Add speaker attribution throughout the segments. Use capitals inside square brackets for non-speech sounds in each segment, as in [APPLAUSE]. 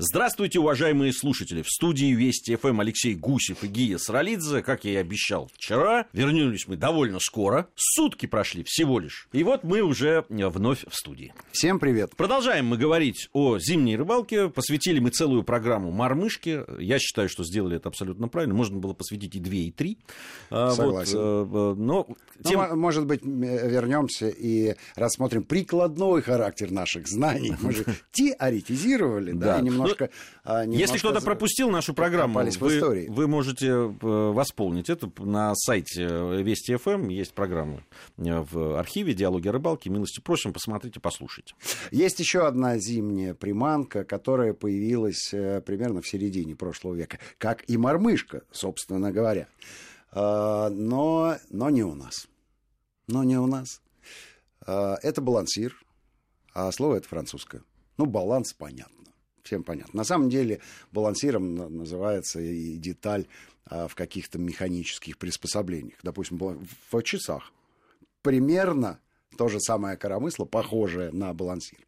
Speaker 1: Здравствуйте, уважаемые слушатели. В студии Вести ФМ Алексей Гусев и Гия Саралидзе. Как я и обещал вчера, вернулись мы довольно скоро. Сутки прошли всего лишь. И вот мы уже вновь в студии.
Speaker 2: Всем привет.
Speaker 1: Продолжаем мы говорить о зимней рыбалке. Посвятили мы целую программу мормышки. Я считаю, что сделали это абсолютно правильно. Можно было посвятить и две, и три.
Speaker 2: А, Согласен. Вот, но, ну, тем... ну, может быть, вернемся и рассмотрим прикладной характер наших знаний. [LAUGHS] Мы же теоретизировали, да, немного немножко...
Speaker 1: Ну, немножко если кто-то пропустил нашу программу, вы, вы можете э, восполнить это. На сайте Вести ФМ эм есть программы э, в архиве «Диалоги о рыбалке». Милости просим, посмотрите, послушайте.
Speaker 2: Есть еще одна зимняя приманка, которая появилась э, примерно в середине прошлого века, как и мормышка, собственно говоря. Но, но не у нас. Но не у нас. Это балансир, а слово это французское. Ну, баланс понятно всем понятно. На самом деле балансиром называется и деталь а, в каких-то механических приспособлениях. Допустим, в часах. Примерно то же самое коромысло, похожее на балансир.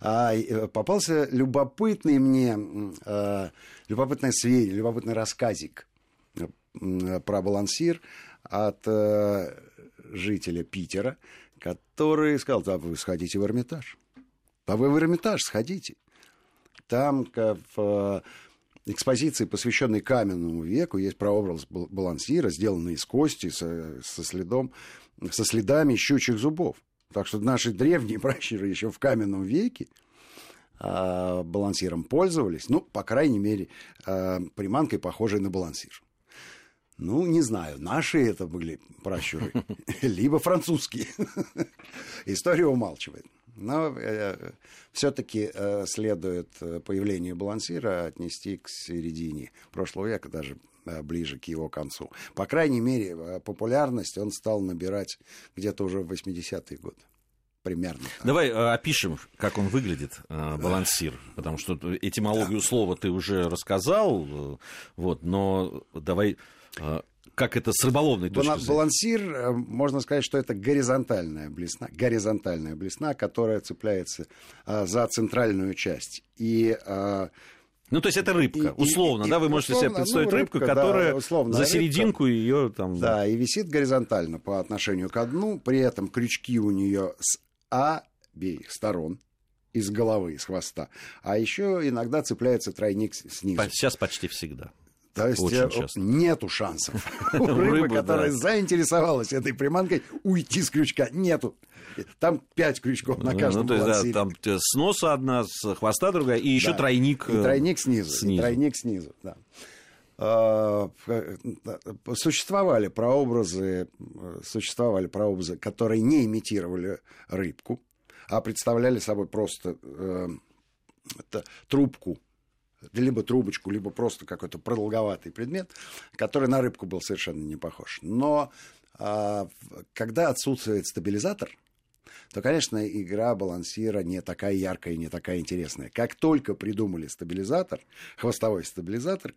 Speaker 2: А, э, попался любопытный мне, а, любопытное сведение, любопытный рассказик про балансир от а, жителя Питера, который сказал, да, вы сходите в Эрмитаж. Да вы в Эрмитаж сходите. Там в э, экспозиции, посвященной каменному веку, есть прообраз балансира, сделанный из кости, со, со, следом, со следами щучьих зубов. Так что наши древние [LAUGHS] пращуры еще в каменном веке э, балансиром пользовались. Ну, по крайней мере, э, приманкой, похожей на балансир. Ну, не знаю, наши это были пращуры, [LAUGHS] либо французские. [LAUGHS] История умалчивает. Но э, все-таки э, следует э, появление балансира отнести к середине прошлого века, даже э, ближе к его концу. По крайней мере, э, популярность он стал набирать где-то уже в 80-е годы примерно.
Speaker 1: Давай э, опишем, как он выглядит, балансир, потому что этимологию да. слова ты уже рассказал, вот, но давай как это с рыболовной точки зрения?
Speaker 2: Балансир, э, можно сказать, что это горизонтальная блесна, горизонтальная блесна, которая цепляется а, за центральную часть. И а,
Speaker 1: ну, то есть это рыбка, и, условно, и, да, вы можете условно, себе представить ну, рыбку, рыбка, которая да, условно, за серединку ее там...
Speaker 2: Да. да, и висит горизонтально по отношению к дну, при этом крючки у нее с обеих сторон, из головы, из хвоста. А еще иногда цепляется тройник снизу.
Speaker 1: Сейчас почти всегда.
Speaker 2: То есть Очень э, часто. нету шансов [LAUGHS] [LAUGHS] у рыбы, которая заинтересовалась этой приманкой, уйти с крючка. Нету. Там пять крючков на ну, каждом ну, то есть,
Speaker 1: да, там с носа одна, с хвоста другая, и еще тройник.
Speaker 2: И э, тройник снизу. снизу. И тройник снизу, да. А, э, существовали прообразы, существовали прообразы, которые не имитировали рыбку, а представляли собой просто э, трубку либо трубочку, либо просто какой-то продолговатый предмет, который на рыбку был совершенно не похож. Но а, когда отсутствует стабилизатор, то, конечно, игра балансира не такая яркая и не такая интересная. Как только придумали стабилизатор, хвостовой стабилизатор,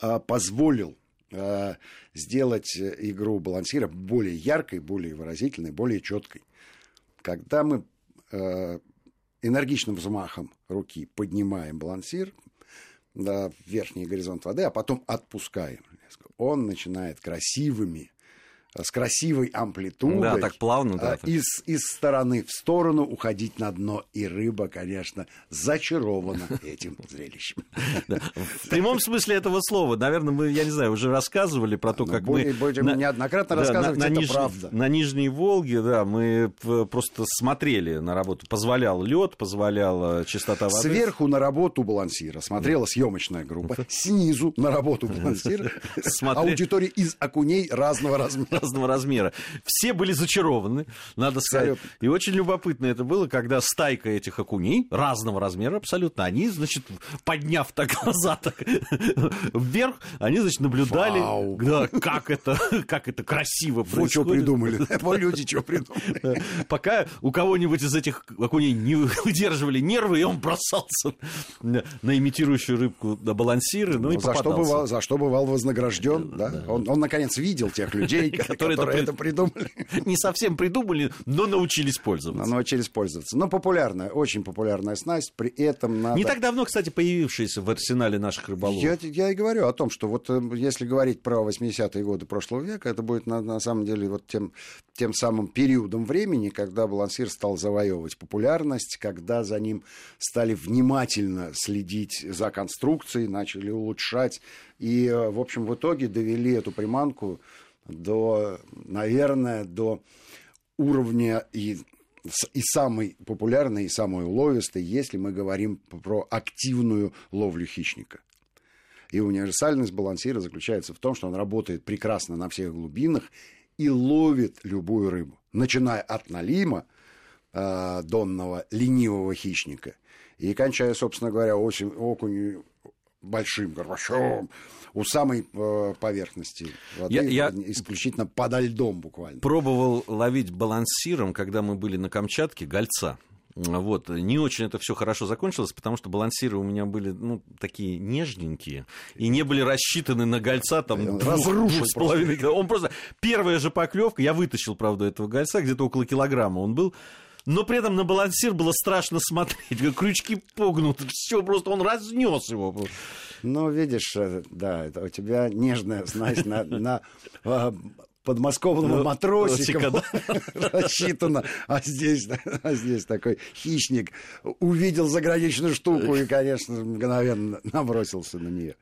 Speaker 2: а, позволил а, сделать игру балансира более яркой, более выразительной, более четкой. Когда мы энергичным взмахом руки поднимаем балансир, да, верхний горизонт воды, а потом отпускаем. Он начинает красивыми с красивой амплитудой.
Speaker 1: Да, так плавно. Да,
Speaker 2: из, из стороны в сторону уходить на дно. И рыба, конечно, зачарована [LAUGHS] этим зрелищем.
Speaker 1: В прямом смысле этого слова. Наверное, мы, я не знаю, уже рассказывали про то, ну, как мы...
Speaker 2: неоднократно рассказывать, это правда.
Speaker 1: На Нижней Волге, да, мы просто смотрели на работу. Позволял лед, позволяла чистота воды.
Speaker 2: Сверху на работу балансира смотрела съемочная группа. [LAUGHS] Снизу на работу балансира [LAUGHS] аудитория из окуней разного размера
Speaker 1: разного размера. Все были зачарованы, надо сказать. И очень любопытно это было, когда стайка этих окуней разного размера абсолютно, они, значит, подняв так глаза так вверх, они, значит, наблюдали, да, как это, как это красиво
Speaker 2: происходит. что придумали. [LAUGHS] Люди что придумали.
Speaker 1: Пока у кого-нибудь из этих окуней не выдерживали нервы, и он бросался на имитирующую рыбку на балансиры, ну, ну и за
Speaker 2: что бывал, За что бывал вознагражден, да? Он, он, наконец, видел тех людей, [LAUGHS] которые, которые это, придумали. [LAUGHS]
Speaker 1: Не совсем придумали, но научились пользоваться.
Speaker 2: Но научились пользоваться. Но популярная, очень популярная снасть, при этом надо...
Speaker 1: Не так давно, кстати, появившаяся в арсенале наших рыболовов.
Speaker 2: Я, я и говорю о том, что вот э, если говорить про 80-е годы прошлого века, это будет на, на самом деле вот тем, тем самым периодом времени, когда балансир стал завоевывать популярность, когда за ним стали внимательно следить за конструкцией, начали улучшать. И, э, в общем, в итоге довели эту приманку до, наверное, до уровня и и самый популярный, и самый уловистый, если мы говорим про активную ловлю хищника. И универсальность балансира заключается в том, что он работает прекрасно на всех глубинах и ловит любую рыбу, начиная от налима, э, донного ленивого хищника, и кончая, собственно говоря, осень, окунью большим горбачом у самой э, поверхности воды, я, я исключительно подо льдом буквально.
Speaker 1: Пробовал ловить балансиром, когда мы были на Камчатке, гольца. Вот. Не очень это все хорошо закончилось, потому что балансиры у меня были ну, такие нежненькие и не были рассчитаны на гольца там
Speaker 2: разрушил с половиной.
Speaker 1: Он просто первая же поклевка, я вытащил, правда, этого гольца, где-то около килограмма он был. Но при этом на балансир было страшно смотреть, как крючки погнуты, [LAUGHS] все просто он разнес его.
Speaker 2: Ну, видишь, э, да, это у тебя нежная знаешь, на, [LAUGHS] на а, подмосковного ну, матросика да. [LAUGHS] рассчитано, а здесь, а здесь такой хищник увидел заграничную штуку и, конечно, мгновенно набросился на нее.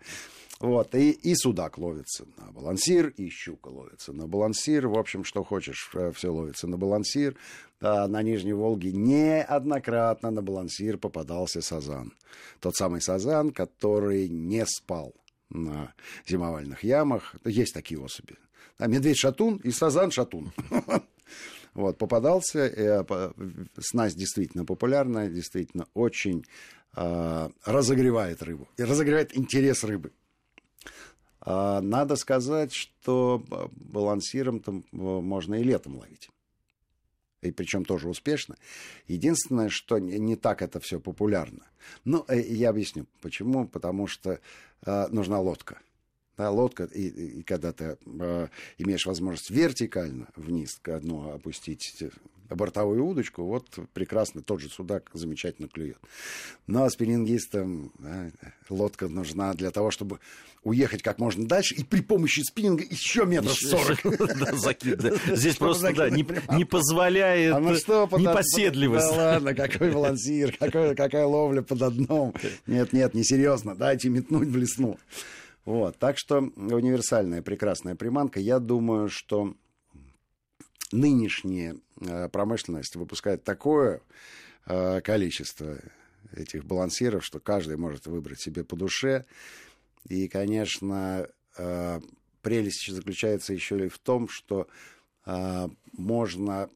Speaker 2: Вот, и, и судак ловится на балансир, и щука ловится на балансир. В общем, что хочешь, э, все ловится на балансир. Да, на Нижней Волге неоднократно на балансир попадался сазан. Тот самый сазан, который не спал на зимовальных ямах. Есть такие особи. А медведь-шатун и сазан-шатун. [LAUGHS] Вот, попадался. Э, снасть действительно популярная, действительно очень э, разогревает рыбу. И разогревает интерес рыбы. А надо сказать, что балансиром там можно и летом ловить. И причем тоже успешно. Единственное, что не так это все популярно. Ну, э, я объясню, почему. Потому что нужна лодка. Да, лодка, и, и когда ты э, имеешь возможность вертикально вниз к дну опустить бортовую удочку, вот прекрасно тот же судак замечательно клюет. Но спиннингистам да, лодка нужна для того, чтобы уехать как можно дальше и при помощи спиннинга еще метров сорок. [LAUGHS] [LAUGHS]
Speaker 1: Здесь просто не позволяет а непоседливость.
Speaker 2: Да ладно, какой балансир, какая ловля под дном. [LAUGHS] Нет, нет, несерьезно, дайте метнуть в лесну. Вот, так что универсальная прекрасная приманка. Я думаю, что нынешняя э, промышленность выпускает такое э, количество этих балансиров, что каждый может выбрать себе по душе. И, конечно, э, прелесть заключается еще и в том, что можно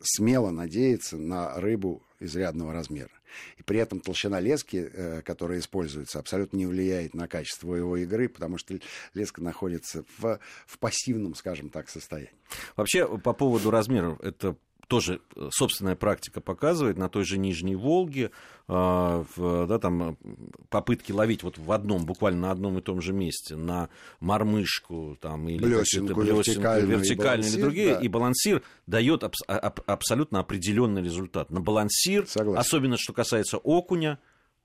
Speaker 2: смело надеяться на рыбу изрядного размера. И при этом толщина лески, э, которая используется, абсолютно не влияет на качество его игры, потому что леска находится в, в пассивном, скажем так, состоянии.
Speaker 1: Вообще, по поводу размеров, это тоже э, собственная практика показывает, на той же Нижней Волге, э, да, там попытки ловить вот в одном, буквально на одном и том же месте, на мормышку там, или
Speaker 2: блесенку, вертикальную,
Speaker 1: вертикальную или другие, да. и балансир дает аб- аб- абсолютно определенный результат. На балансир, Согласен. особенно что касается окуня,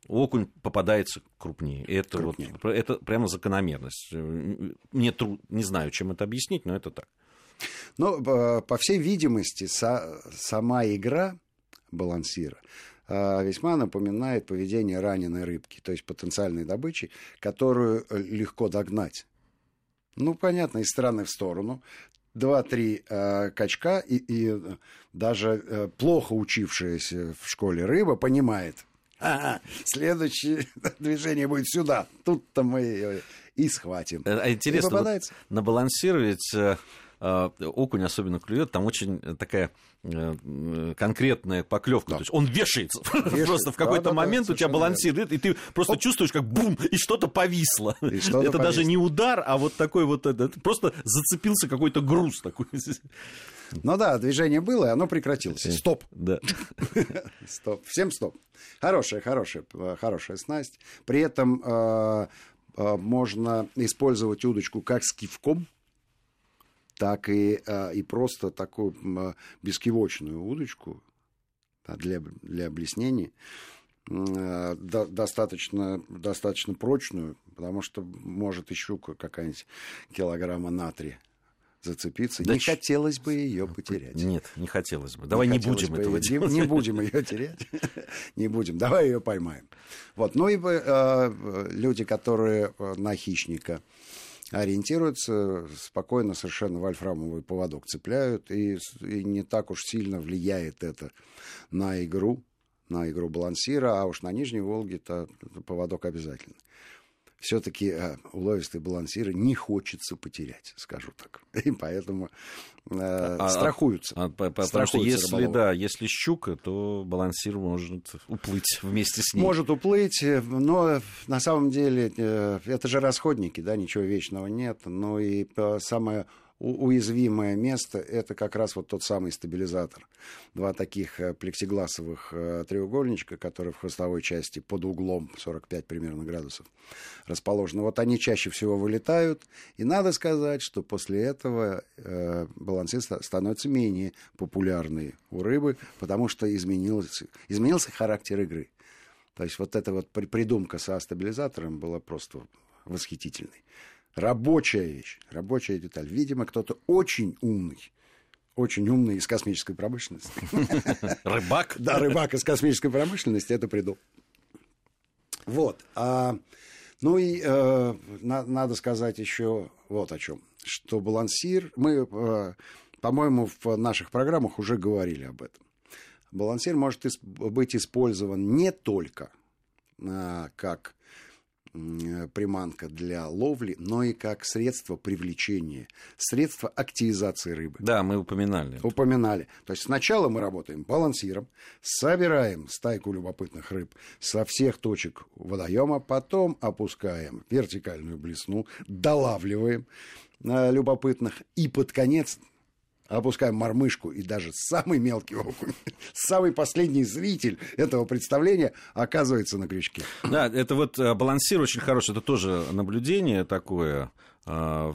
Speaker 1: окунь попадается крупнее. Это, крупнее. Вот, это прямо закономерность. Мне труд, не знаю, чем это объяснить, но это так.
Speaker 2: Но, э, по всей видимости, сама игра балансира э, весьма напоминает поведение раненой рыбки, то есть потенциальной добычи, которую э, легко догнать. Ну, понятно, из стороны в сторону. Два-три э, качка, и, и даже э, плохо учившаяся в школе рыба понимает, а, следующее [LAUGHS] движение будет сюда, тут-то мы и схватим.
Speaker 1: А интересно, вот на балансировать Э, окунь особенно клюет, там очень такая э, конкретная поклевка. Да. То есть он вешается. [LAUGHS] вешается. просто в какой-то да, момент да, у тебя балансирует, и ты просто Оп. чувствуешь, как бум, и что-то повисло. И что это повисло. даже не удар, а вот такой вот это, просто зацепился какой-то груз такой.
Speaker 2: Ну да, движение было, и оно прекратилось. Стоп.
Speaker 1: Да. [LAUGHS]
Speaker 2: стоп. Всем стоп. Хорошая, хорошая, хорошая снасть. При этом э, э, можно использовать удочку как с кивком так и, и просто такую бескивочную удочку для, для облеснения достаточно, достаточно прочную, потому что может и щука какая-нибудь килограмма натрия зацепиться. Да не ч... хотелось бы ее потерять.
Speaker 1: Нет, не хотелось бы. Давай не, не будем этого делать.
Speaker 2: Не будем ее терять. [LAUGHS] не будем. Давай ее поймаем. Вот. Ну и э, люди, которые э, на хищника ориентируются, спокойно совершенно вольфрамовый поводок цепляют, и, и не так уж сильно влияет это на игру, на игру балансира, а уж на Нижней Волге-то поводок обязательно все-таки э, уловистые балансиры не хочется потерять, скажу так. [LAUGHS] И поэтому э, а, а страхуются. А,
Speaker 1: а, потому что если, да, если щука, то балансир может уплыть [LAUGHS] вместе с ней.
Speaker 2: Может уплыть, э, но на самом деле э, это же расходники, да, ничего вечного нет. Ну и самое уязвимое место – это как раз вот тот самый стабилизатор. Два таких э, плексигласовых э, треугольничка, которые в хвостовой части под углом 45 примерно градусов расположены. Вот они чаще всего вылетают, и надо сказать, что после этого э, балансир становится менее популярный у рыбы, потому что изменился, изменился характер игры. То есть вот эта вот придумка со стабилизатором была просто восхитительной. Рабочая вещь, рабочая деталь. Видимо, кто-то очень умный, очень умный из космической промышленности. [LAUGHS]
Speaker 1: Рыбак?
Speaker 2: Да, рыбак из космической промышленности это придумал. Вот. А, ну и э, на, надо сказать еще вот о чем. Что балансир... Мы, э, по-моему, в наших программах уже говорили об этом. Балансир может быть использован не только э, как приманка для ловли, но и как средство привлечения, средство активизации рыбы.
Speaker 1: Да, мы упоминали.
Speaker 2: Упоминали. То есть сначала мы работаем балансиром, собираем стайку любопытных рыб со всех точек водоема, потом опускаем вертикальную блесну, долавливаем э, любопытных и под конец опускаем мормышку, и даже самый мелкий окунь, [LAUGHS] самый последний зритель этого представления оказывается на крючке.
Speaker 1: Да, это вот э, балансир очень хороший, это тоже наблюдение такое, э,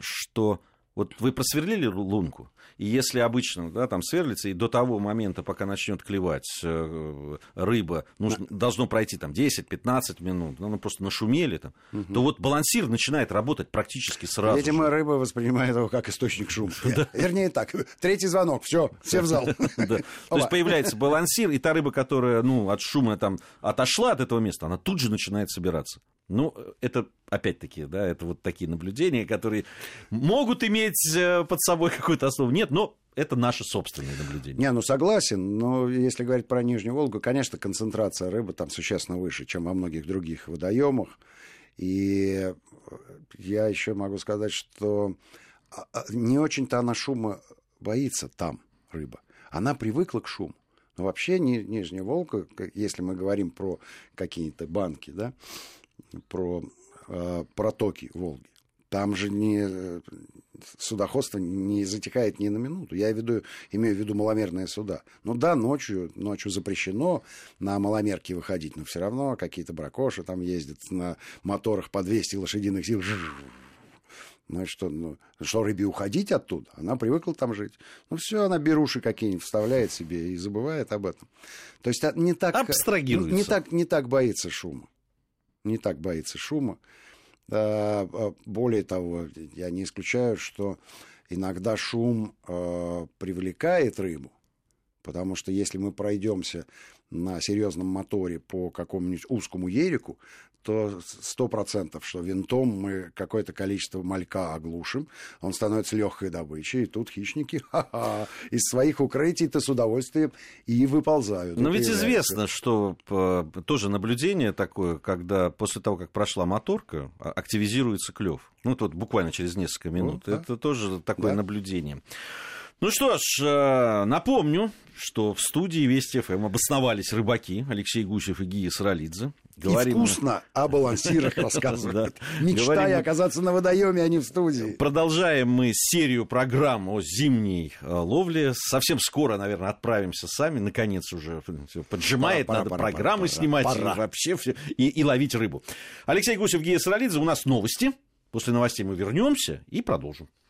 Speaker 1: что вот вы просверлили лунку, и если обычно да, там сверлится, и до того момента, пока начнет клевать э, рыба, нужно, да. должно пройти там 10-15 минут, ну, ну просто нашумели там, угу. то вот балансир начинает работать практически сразу.
Speaker 2: Видимо, же. рыба воспринимает его как источник шума. [LAUGHS] Вернее так, третий звонок, все, все в зал. [LAUGHS]
Speaker 1: То [LAUGHS] есть появляется балансир, и та рыба, которая ну, от шума там отошла от этого места, она тут же начинает собираться. Ну, это, опять-таки, да, это вот такие наблюдения, которые могут иметь э, под собой какую-то основу. Нет, но это наши собственные наблюдения.
Speaker 2: Не, ну согласен, но если говорить про Нижнюю Волгу, конечно, концентрация рыбы там существенно выше, чем во многих других водоемах. И я еще могу сказать, что а, а, не очень-то она шума боится там, рыба. Она привыкла к шуму. Но вообще Нижняя Волга, если мы говорим про какие-то банки, да, про э, протоки Волги. Там же не, судоходство не затекает ни на минуту. Я веду, имею в виду маломерные суда. Ну да, ночью, ночью запрещено на маломерке выходить, но все равно какие-то бракоши там ездят на моторах по 200 лошадиных сил. Ну что, ну, что рыбе уходить оттуда? Она привыкла там жить. Ну все, она беруши какие-нибудь вставляет себе и забывает об этом. То есть а, не так...
Speaker 1: Абстрагируется.
Speaker 2: Не так, не так боится шума не так боится шума. А, более того, я не исключаю, что иногда шум а, привлекает рыбу, потому что если мы пройдемся на серьезном моторе по какому-нибудь узкому ереку, то сто процентов, что винтом мы какое-то количество малька оглушим, он становится легкой добычей, и тут хищники [LAUGHS] ха-ха, из своих укрытий-то с удовольствием и выползают.
Speaker 1: Но ведь известно, что тоже наблюдение такое, когда после того, как прошла моторка, а, активизируется клев. Ну, тут буквально через несколько минут. Ну, да. Это тоже такое да. наблюдение. Ну что ж, э, напомню, что в студии Вести ФМ обосновались рыбаки Алексей Гусев и Гия Саралидзе.
Speaker 2: Говорим... И вкусно о балансирах [LAUGHS] рассказывают. Мечтая оказаться на водоеме, а не в студии.
Speaker 1: Продолжаем мы серию программ о зимней э, ловле. Совсем скоро, наверное, отправимся сами. Наконец уже поджимает, надо программы снимать вообще и ловить рыбу. Алексей Гусев, Гия Саралидзе. У нас новости. После новостей мы вернемся и продолжим.